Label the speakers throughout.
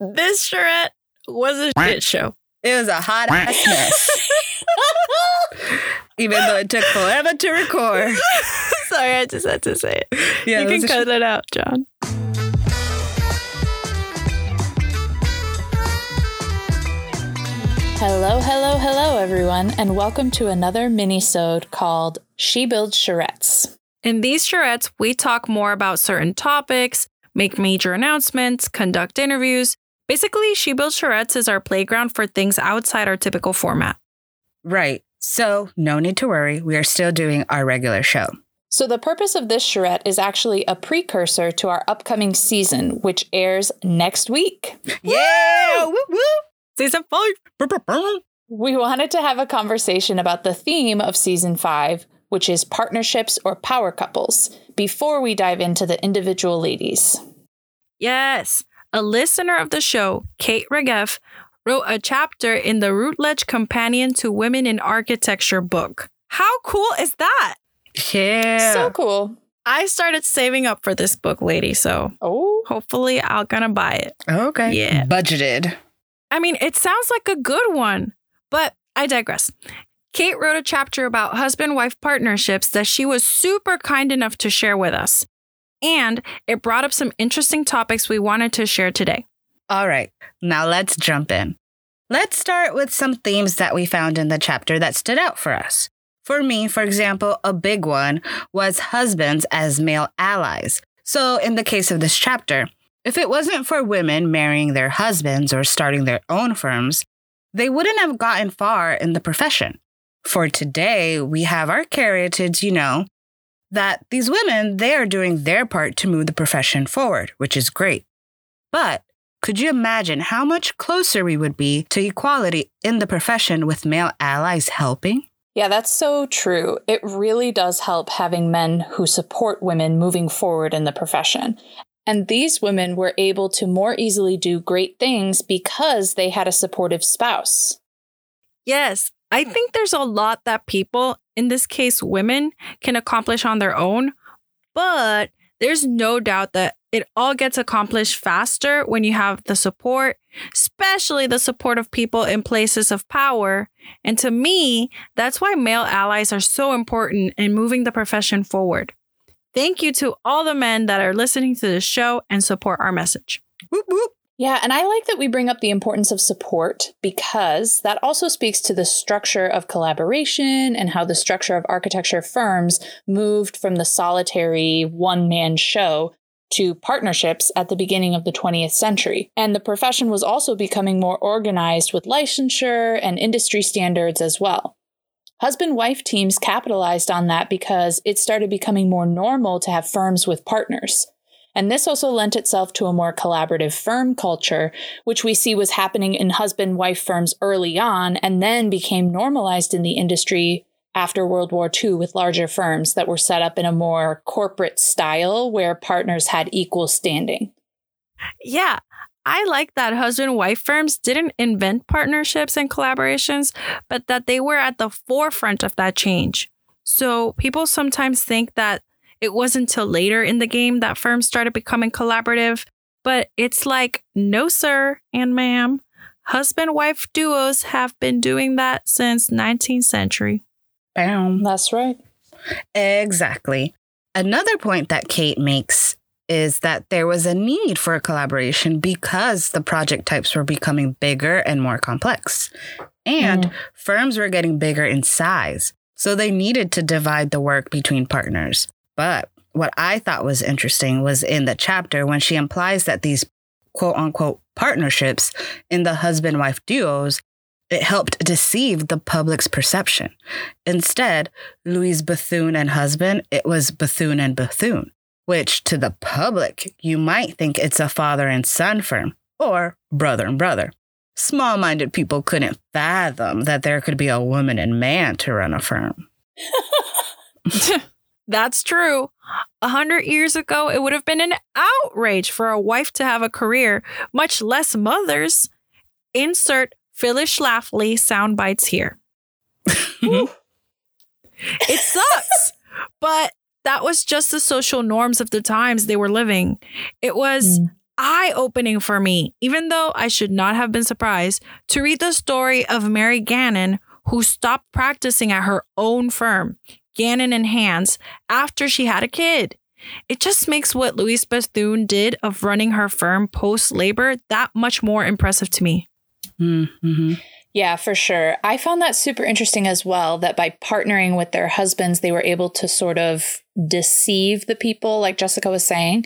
Speaker 1: This charrette was a shit show.
Speaker 2: It was a hot ass mess. Even though it took forever to record.
Speaker 1: Sorry, I just had to say it.
Speaker 2: Yeah,
Speaker 1: you
Speaker 2: it
Speaker 1: can
Speaker 2: was a
Speaker 1: cut it out, John.
Speaker 3: Hello, hello, hello, everyone, and welcome to another mini-sode called She Builds Charrettes.
Speaker 1: In these charrettes, we talk more about certain topics, make major announcements, conduct interviews. Basically, She Builds Charrettes is our playground for things outside our typical format.
Speaker 2: Right. So, no need to worry. We are still doing our regular show.
Speaker 3: So, the purpose of this charrette is actually a precursor to our upcoming season, which airs next week.
Speaker 2: Yeah! Woo woo!
Speaker 1: Season five.
Speaker 3: We wanted to have a conversation about the theme of season five, which is partnerships or power couples, before we dive into the individual ladies.
Speaker 1: Yes. A listener of the show, Kate Regev, wrote a chapter in the Routledge Companion to Women in Architecture book. How cool is that?
Speaker 2: Yeah.
Speaker 3: So cool.
Speaker 1: I started saving up for this book, lady, so
Speaker 3: Oh,
Speaker 1: hopefully I'll gonna buy it.
Speaker 2: okay.
Speaker 1: Yeah.
Speaker 2: Budgeted.
Speaker 1: I mean, it sounds like a good one, but I digress. Kate wrote a chapter about husband wife partnerships that she was super kind enough to share with us. And it brought up some interesting topics we wanted to share today.
Speaker 2: All right. Now let's jump in. Let's start with some themes that we found in the chapter that stood out for us. For me, for example, a big one was husbands as male allies. So, in the case of this chapter, if it wasn't for women marrying their husbands or starting their own firms, they wouldn't have gotten far in the profession. For today, we have our heritage, you know, that these women, they are doing their part to move the profession forward, which is great. But could you imagine how much closer we would be to equality in the profession with male allies helping?
Speaker 3: yeah, that's so true. It really does help having men who support women moving forward in the profession. And these women were able to more easily do great things because they had a supportive spouse.
Speaker 1: Yes, I hmm. think there's a lot that people, in this case women, can accomplish on their own, but there's no doubt that it all gets accomplished faster when you have the support, especially the support of people in places of power. And to me, that's why male allies are so important in moving the profession forward. Thank you to all the men that are listening to this show and support our message.
Speaker 2: Whoop, whoop.
Speaker 3: Yeah, and I like that we bring up the importance of support because that also speaks to the structure of collaboration and how the structure of architecture firms moved from the solitary one man show to partnerships at the beginning of the 20th century. And the profession was also becoming more organized with licensure and industry standards as well. Husband wife teams capitalized on that because it started becoming more normal to have firms with partners. And this also lent itself to a more collaborative firm culture, which we see was happening in husband wife firms early on and then became normalized in the industry after World War II with larger firms that were set up in a more corporate style where partners had equal standing.
Speaker 1: Yeah, I like that husband wife firms didn't invent partnerships and collaborations, but that they were at the forefront of that change. So people sometimes think that it wasn't until later in the game that firms started becoming collaborative, but it's like, no, sir and ma'am. Husband wife duos have been doing that since 19th century.
Speaker 2: Bam.
Speaker 3: That's right.
Speaker 2: Exactly. Another point that Kate makes is that there was a need for a collaboration because the project types were becoming bigger and more complex. And mm. firms were getting bigger in size. So they needed to divide the work between partners. But what I thought was interesting was in the chapter when she implies that these quote unquote partnerships in the husband wife duos it helped deceive the public's perception. Instead, Louise Bethune and husband, it was Bethune and Bethune, which to the public, you might think it's a father and son firm or brother and brother. Small minded people couldn't fathom that there could be a woman and man to run a firm.
Speaker 1: That's true. A hundred years ago, it would have been an outrage for a wife to have a career, much less mothers. Insert Phyllis Schlafly sound bites here. it sucks, but that was just the social norms of the times they were living. It was
Speaker 3: Mm.
Speaker 1: eye opening for me, even though I should not have been surprised, to read the story of Mary Gannon, who stopped practicing at her own firm, Gannon and Hands after she had a kid. It just makes what Louise Bethune did of running her firm post labor that much more impressive to me.
Speaker 2: Mm-hmm.
Speaker 3: Yeah, for sure. I found that super interesting as well that by partnering with their husbands, they were able to sort of deceive the people, like Jessica was saying.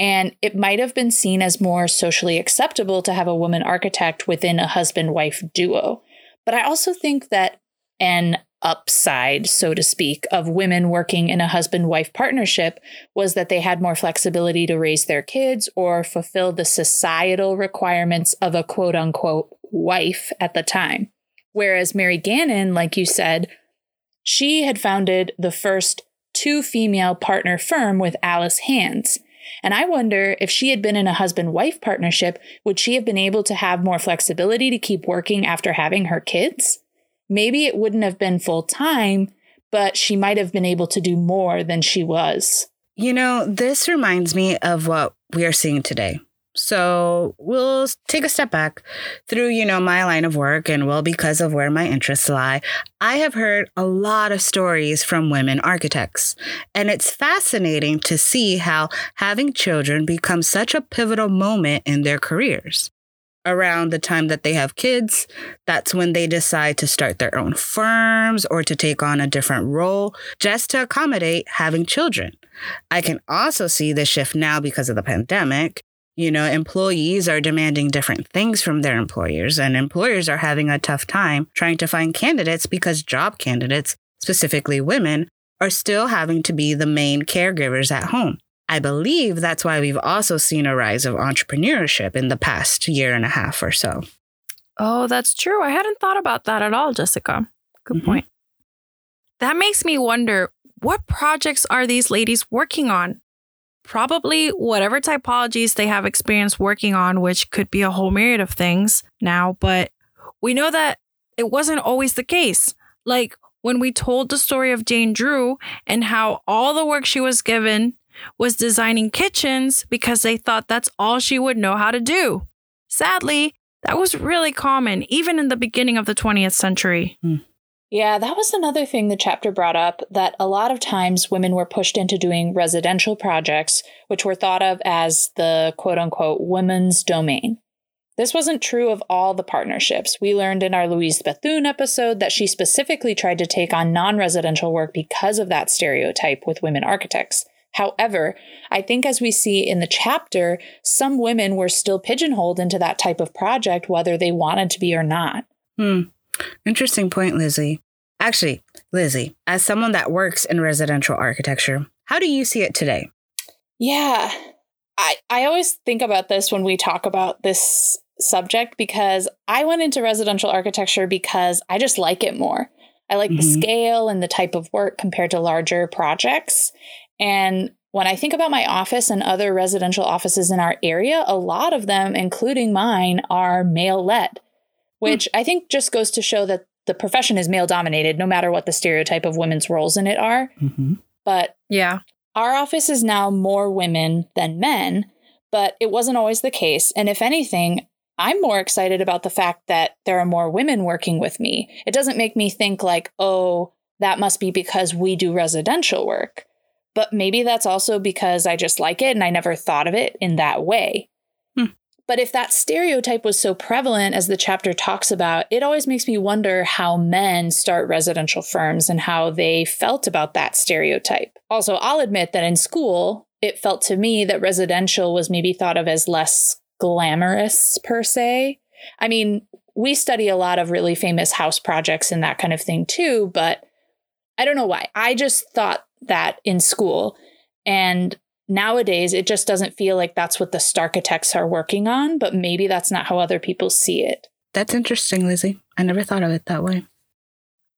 Speaker 3: And it might have been seen as more socially acceptable to have a woman architect within a husband wife duo. But I also think that an upside, so to speak, of women working in a husband wife partnership was that they had more flexibility to raise their kids or fulfill the societal requirements of a quote unquote wife at the time. Whereas Mary Gannon, like you said, she had founded the first two female partner firm with Alice Hands. And I wonder if she had been in a husband wife partnership, would she have been able to have more flexibility to keep working after having her kids? Maybe it wouldn't have been full time, but she might have been able to do more than she was.
Speaker 2: You know, this reminds me of what we are seeing today. So we'll take a step back through, you know, my line of work and well, because of where my interests lie, I have heard a lot of stories from women architects. And it's fascinating to see how having children becomes such a pivotal moment in their careers. Around the time that they have kids, that's when they decide to start their own firms or to take on a different role just to accommodate having children. I can also see the shift now because of the pandemic. You know, employees are demanding different things from their employers, and employers are having a tough time trying to find candidates because job candidates, specifically women, are still having to be the main caregivers at home. I believe that's why we've also seen a rise of entrepreneurship in the past year and a half or so.
Speaker 1: Oh, that's true. I hadn't thought about that at all, Jessica. Good
Speaker 2: Mhm.
Speaker 1: point. That makes me wonder what projects are these ladies working on? Probably whatever typologies they have experience working on, which could be a whole myriad of things now, but we know that it wasn't always the case. Like when we told the story of Jane Drew and how all the work she was given was designing kitchens because they thought that's all she would know how to do. Sadly, that was really common, even in the beginning of the 20th century. Hmm.
Speaker 3: Yeah, that was another thing the chapter brought up that a lot of times women were pushed into doing residential projects, which were thought of as the quote unquote women's domain. This wasn't true of all the partnerships. We learned in our Louise Bethune episode that she specifically tried to take on non residential work because of that stereotype with women architects. However, I think as we see in the chapter, some women were still pigeonholed into that type of project, whether they wanted to be or not.
Speaker 2: Hmm. Interesting point, Lizzie. Actually, Lizzie, as someone that works in residential architecture, how do you see it today?
Speaker 3: Yeah. I, I always think about this when we talk about this subject because I went into residential architecture because I just like it more. I like the
Speaker 2: Mhm.
Speaker 3: scale and the type of work compared to larger projects. And when I think about my office and other residential offices in our area, a lot of them, including mine, are male led, which I think just goes to show that the profession is male dominated, no matter what the stereotype of women's roles in it are.
Speaker 2: hmm
Speaker 3: But
Speaker 1: Yeah.
Speaker 3: our office is now more women than men, but it wasn't always the case. And if anything, I'm more excited about the fact that there are more women working with me. It doesn't make me think like, oh, that must be because we do residential work. But maybe that's also because I just like it and I never thought of it in that way.
Speaker 1: Hmm.
Speaker 3: But if that stereotype was so prevalent as the chapter talks about, it always makes me wonder how men start residential firms and how they felt about that stereotype. Also, I'll admit that in school, it felt to me that residential was maybe thought of as less glamorous per se. I mean, we study a lot of really famous house projects and that kind of thing too, but I don't know why. I just thought that in school. And nowadays, it just doesn't feel like that's what the Starchitects are working on, but maybe that's not how other people see it.
Speaker 2: That's interesting, Lizzie. I never thought of it that way.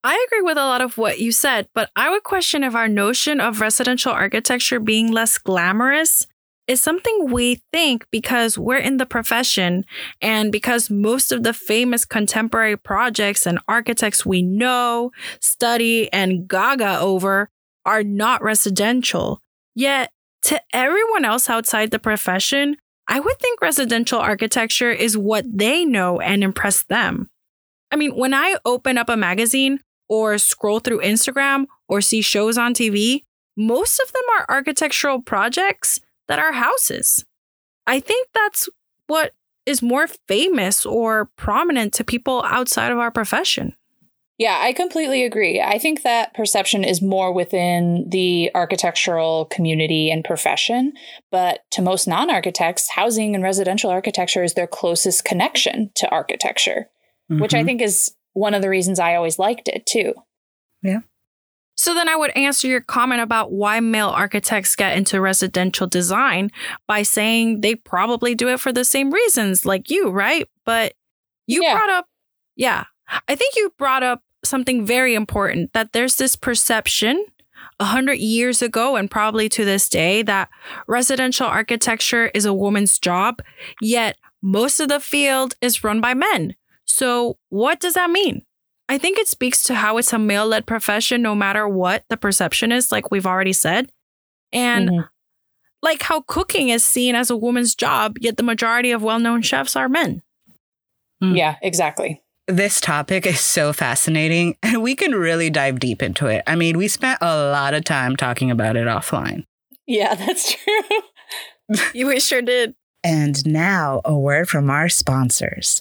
Speaker 1: I agree with a lot of what you said, but I would question if our notion of residential architecture being less glamorous is something we think because we're in the profession and because most of the famous contemporary projects and architects we know, study, and gaga over are not residential. Yet, to everyone else outside the profession, I would think residential architecture is what they know and impress them. I mean, when I open up a magazine or scroll through Instagram or see shows on TV, most of them are architectural projects that are houses. I think that's what is more famous or prominent to people outside of our profession.
Speaker 3: Yeah, I completely agree. I think that perception is more within the architectural community and profession. But to most non architects, housing and residential architecture is their closest connection to architecture, which I
Speaker 2: Mhm.
Speaker 3: think is one of the reasons I always liked it too.
Speaker 1: So then I would answer your comment about why male architects get into residential design by saying they probably do it for the same reasons like you, right? But you
Speaker 3: Yeah.
Speaker 1: brought up, yeah, I think you brought up something very important that there's this perception a hundred years ago and probably to this day that residential architecture is a woman's job, yet most of the field is run by men. So what does that mean? I think it speaks to how it's a male led profession, no matter what the perception is, like we've already said. And
Speaker 3: Mhm.
Speaker 1: like how cooking is seen as a woman's job, yet the majority of well known chefs are men.
Speaker 2: Mm.
Speaker 3: Yeah, exactly.
Speaker 2: This topic is so fascinating, and we can really dive deep into it. I mean, we spent a lot of time talking about it offline.
Speaker 3: Yeah, that's true.
Speaker 1: we sure did.
Speaker 2: And now, a word from our sponsors.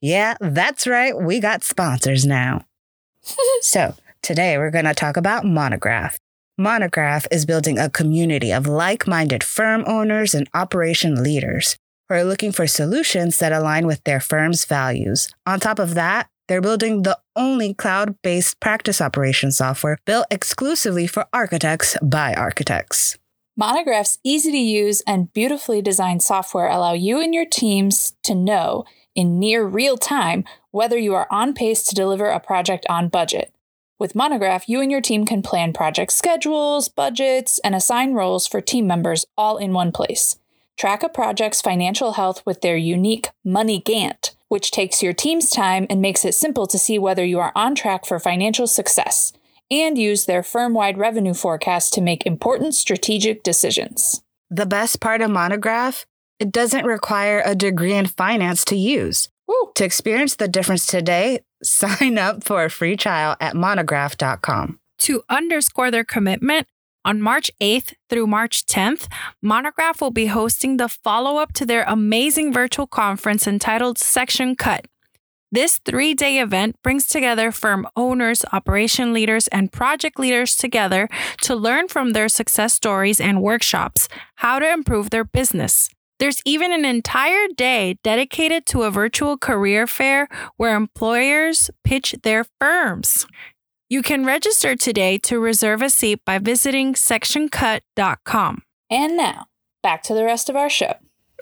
Speaker 2: Yeah, that's right. We got sponsors now. so, today we're going to talk about Monograph. Monograph is building a community of like minded firm owners and operation leaders who are looking for solutions that align with their firm's values. On top of that, they're building the only cloud based practice operation software built exclusively for architects by architects.
Speaker 3: Monograph's easy to use and beautifully designed software allow you and your teams to know in near real time whether you are on pace to deliver a project on budget. With Monograph, you and your team can plan project schedules, budgets, and assign roles for team members all in one place. Track a project's financial health with their unique Money Gantt, which takes your team's time and makes it simple to see whether you are on track for financial success and use their firm wide revenue forecast to make important strategic decisions.
Speaker 2: The best part of Monograph, it doesn't require a degree in finance to use.
Speaker 3: Woo.
Speaker 2: To experience the difference today, sign up for a free trial at monograph.com.
Speaker 1: To underscore their commitment, on March 8th through March 10th, Monograph will be hosting the follow up to their amazing virtual conference entitled Section Cut. This three day event brings together firm owners, operation leaders, and project leaders together to learn from their success stories and workshops how to improve their business. There's even an entire day dedicated to a virtual career fair where employers pitch their firms. You can register today to reserve a seat by visiting sectioncut.com.
Speaker 3: And now, back to the rest of our show.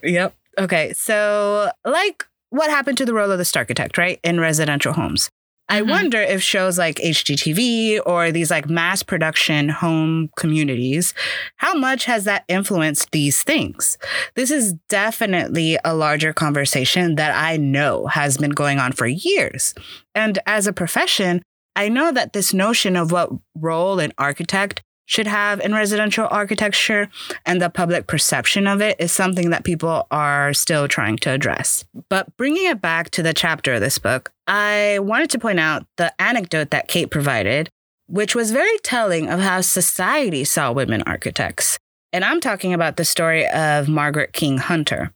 Speaker 2: Yep. Okay. So, like what happened to the role of the architect, right? In residential homes. I
Speaker 3: Mhm.
Speaker 2: wonder if shows like HGTV or these like mass production home communities, how much has that influenced these things? This is definitely a larger conversation that I know has been going on for years. And as a profession, I know that this notion of what role an architect should have in residential architecture and the public perception of it is something that people are still trying to address. But bringing it back to the chapter of this book, I wanted to point out the anecdote that Kate provided, which was very telling of how society saw women architects. And I'm talking about the story of Margaret King Hunter.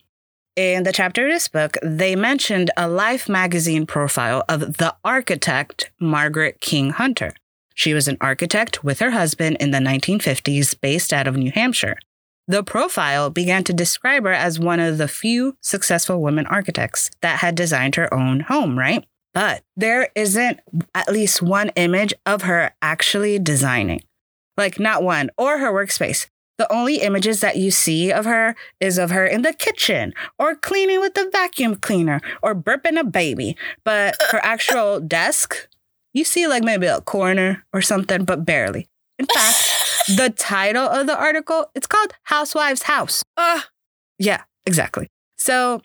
Speaker 2: In the chapter of this book, they mentioned a Life magazine profile of the architect Margaret King Hunter. She was an architect with her husband in the 1950s, based out of New Hampshire. The profile began to describe her as one of the few successful women architects that had designed her own home, right? But there isn't at least one image of her actually designing. Like, not one, or her workspace. The only images that you see of her is of her in the kitchen, or cleaning with the vacuum cleaner, or burping a baby. But her actual desk, you see like maybe a corner or something, but barely. In fact, the title of the article, it's called Housewife's House.
Speaker 1: Ugh.
Speaker 2: Yeah, exactly. So,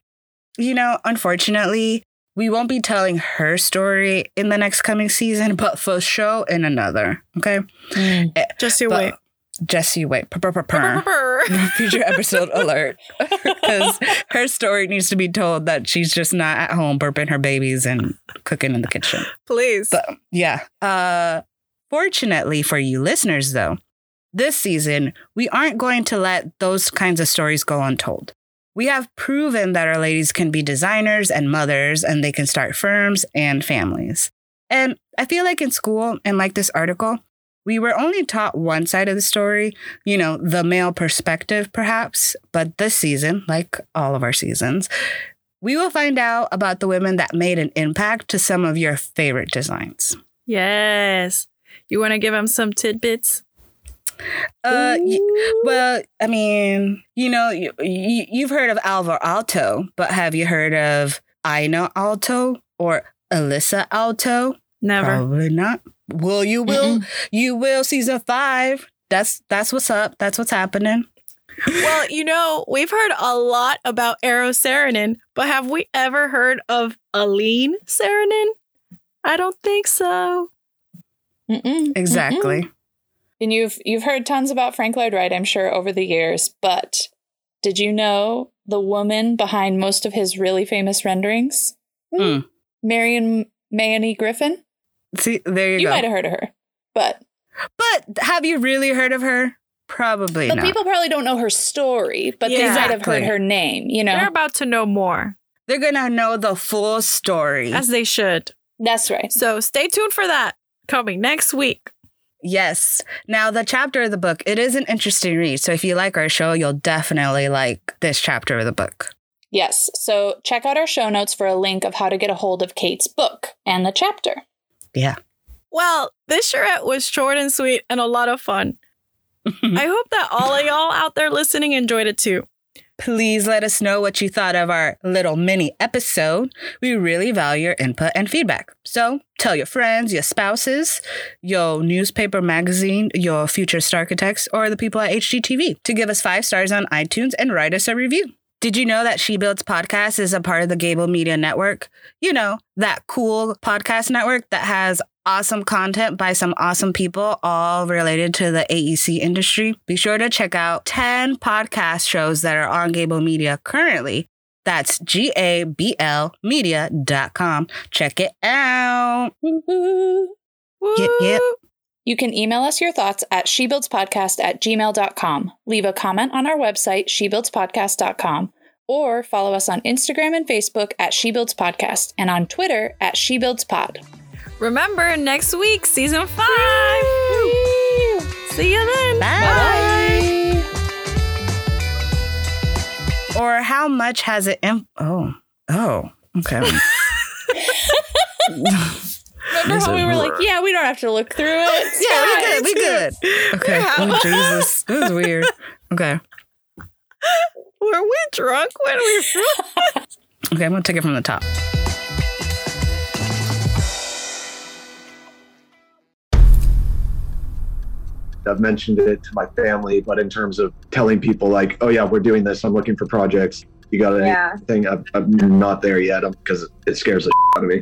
Speaker 2: you know, unfortunately, we won't be telling her story in the next coming season, but for sure in another. Okay. Mm.
Speaker 1: Eh, Just you
Speaker 2: But
Speaker 1: wait.
Speaker 2: You wait. Future episode alert. Because her story needs to be told that she's just not at home burping her babies and cooking in the kitchen.
Speaker 1: Please.
Speaker 2: So, yeah. Uh, fortunately for you listeners, though, this season, we aren't going to let those kinds of stories go untold. We have proven that our ladies can be designers and mothers, and they can start firms and families. And I feel like in school, and like this article, we were only taught one side of the story, you know, the male perspective, perhaps. But this season, like all of our seasons, we will find out about the women that made an impact to some of your favorite designs.
Speaker 1: yes. You want to give them some tidbits?
Speaker 2: Uh, well, I mean, you know, you, you, you've heard of Alvar Aalto, but have you heard of Aino Aalto or Elissa Aalto?
Speaker 1: Never.
Speaker 2: Probably not. Well, you will. You will. Season five. That's that's what's up. That's what's happening.
Speaker 1: Well, you know, we've heard a lot about Eero Saarinen, but have we ever heard of Aline Saarinen? I don't think so.
Speaker 3: Mm-mm.
Speaker 2: Exactly.
Speaker 3: Mm-mm. And you've you've heard tons about Frank Lloyd Wright, I'm sure, over the years. But did you know the woman behind most of his really famous renderings?
Speaker 2: Mm.
Speaker 3: Marion Mahony Griffin.
Speaker 2: See, there you,
Speaker 3: You
Speaker 2: go.
Speaker 3: might have heard of her, but
Speaker 2: but have you really heard of her? Probably
Speaker 3: but
Speaker 2: not.
Speaker 3: people probably don't know her story. But
Speaker 1: Yeah.
Speaker 3: they might have heard her name. You know,
Speaker 1: They're about to know more,
Speaker 2: They're gonna know the full story.
Speaker 1: as they should.
Speaker 3: that's right.
Speaker 1: So stay tuned for that coming next week.
Speaker 2: Yes. Now, the chapter of the book, it is an interesting read. So if you like our show, you'll definitely like this chapter of the book.
Speaker 3: Yes. So check out our show notes for a link of how to get a hold of Kate's book and the chapter.
Speaker 2: Yeah.
Speaker 1: Well, this charrette was short and sweet and a lot of fun. I hope that all of y'all out there listening enjoyed it too.
Speaker 2: Please let us know what you thought of our little mini episode. We really value your input and feedback. So tell your friends, your spouses, your newspaper magazine, your future star architects, or the people at HGTV to give us five stars on iTunes and write us a review. Did you know that She Builds podcast is a part of the Gable Media Network? You know, that cool podcast network that has awesome content by some awesome people, all related to the AEC industry. Be sure to check out 10 podcast shows that are on Gable Media currently. That's G A B L media.com. Check it out.
Speaker 3: Woo-hoo.
Speaker 2: Yep, yep.
Speaker 1: Woo!
Speaker 3: You can email us your thoughts at shebuildspodcast at gmail.com. Leave a comment on our website, shebuildspodcast.com, or follow us on Instagram and Facebook at shebuildspodcast and on Twitter at shebuildspod.
Speaker 1: Remember, next week, season five. See you then.
Speaker 2: Bye. Or how much has it? Imp- oh, oh, okay.
Speaker 3: remember how we were like, yeah, we don't have to look through it.
Speaker 2: yeah, we good. We good. Okay. Yeah. Oh, Jesus. This is weird. Okay.
Speaker 1: Were we drunk when we
Speaker 2: Okay, I'm going to take it from the top.
Speaker 4: I've mentioned it to my family, but in terms of telling people, like, oh, yeah, we're doing this, I'm looking for projects. You got anything? Yeah. I'm, I'm not there yet because it scares the out of me.